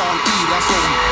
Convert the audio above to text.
son y razón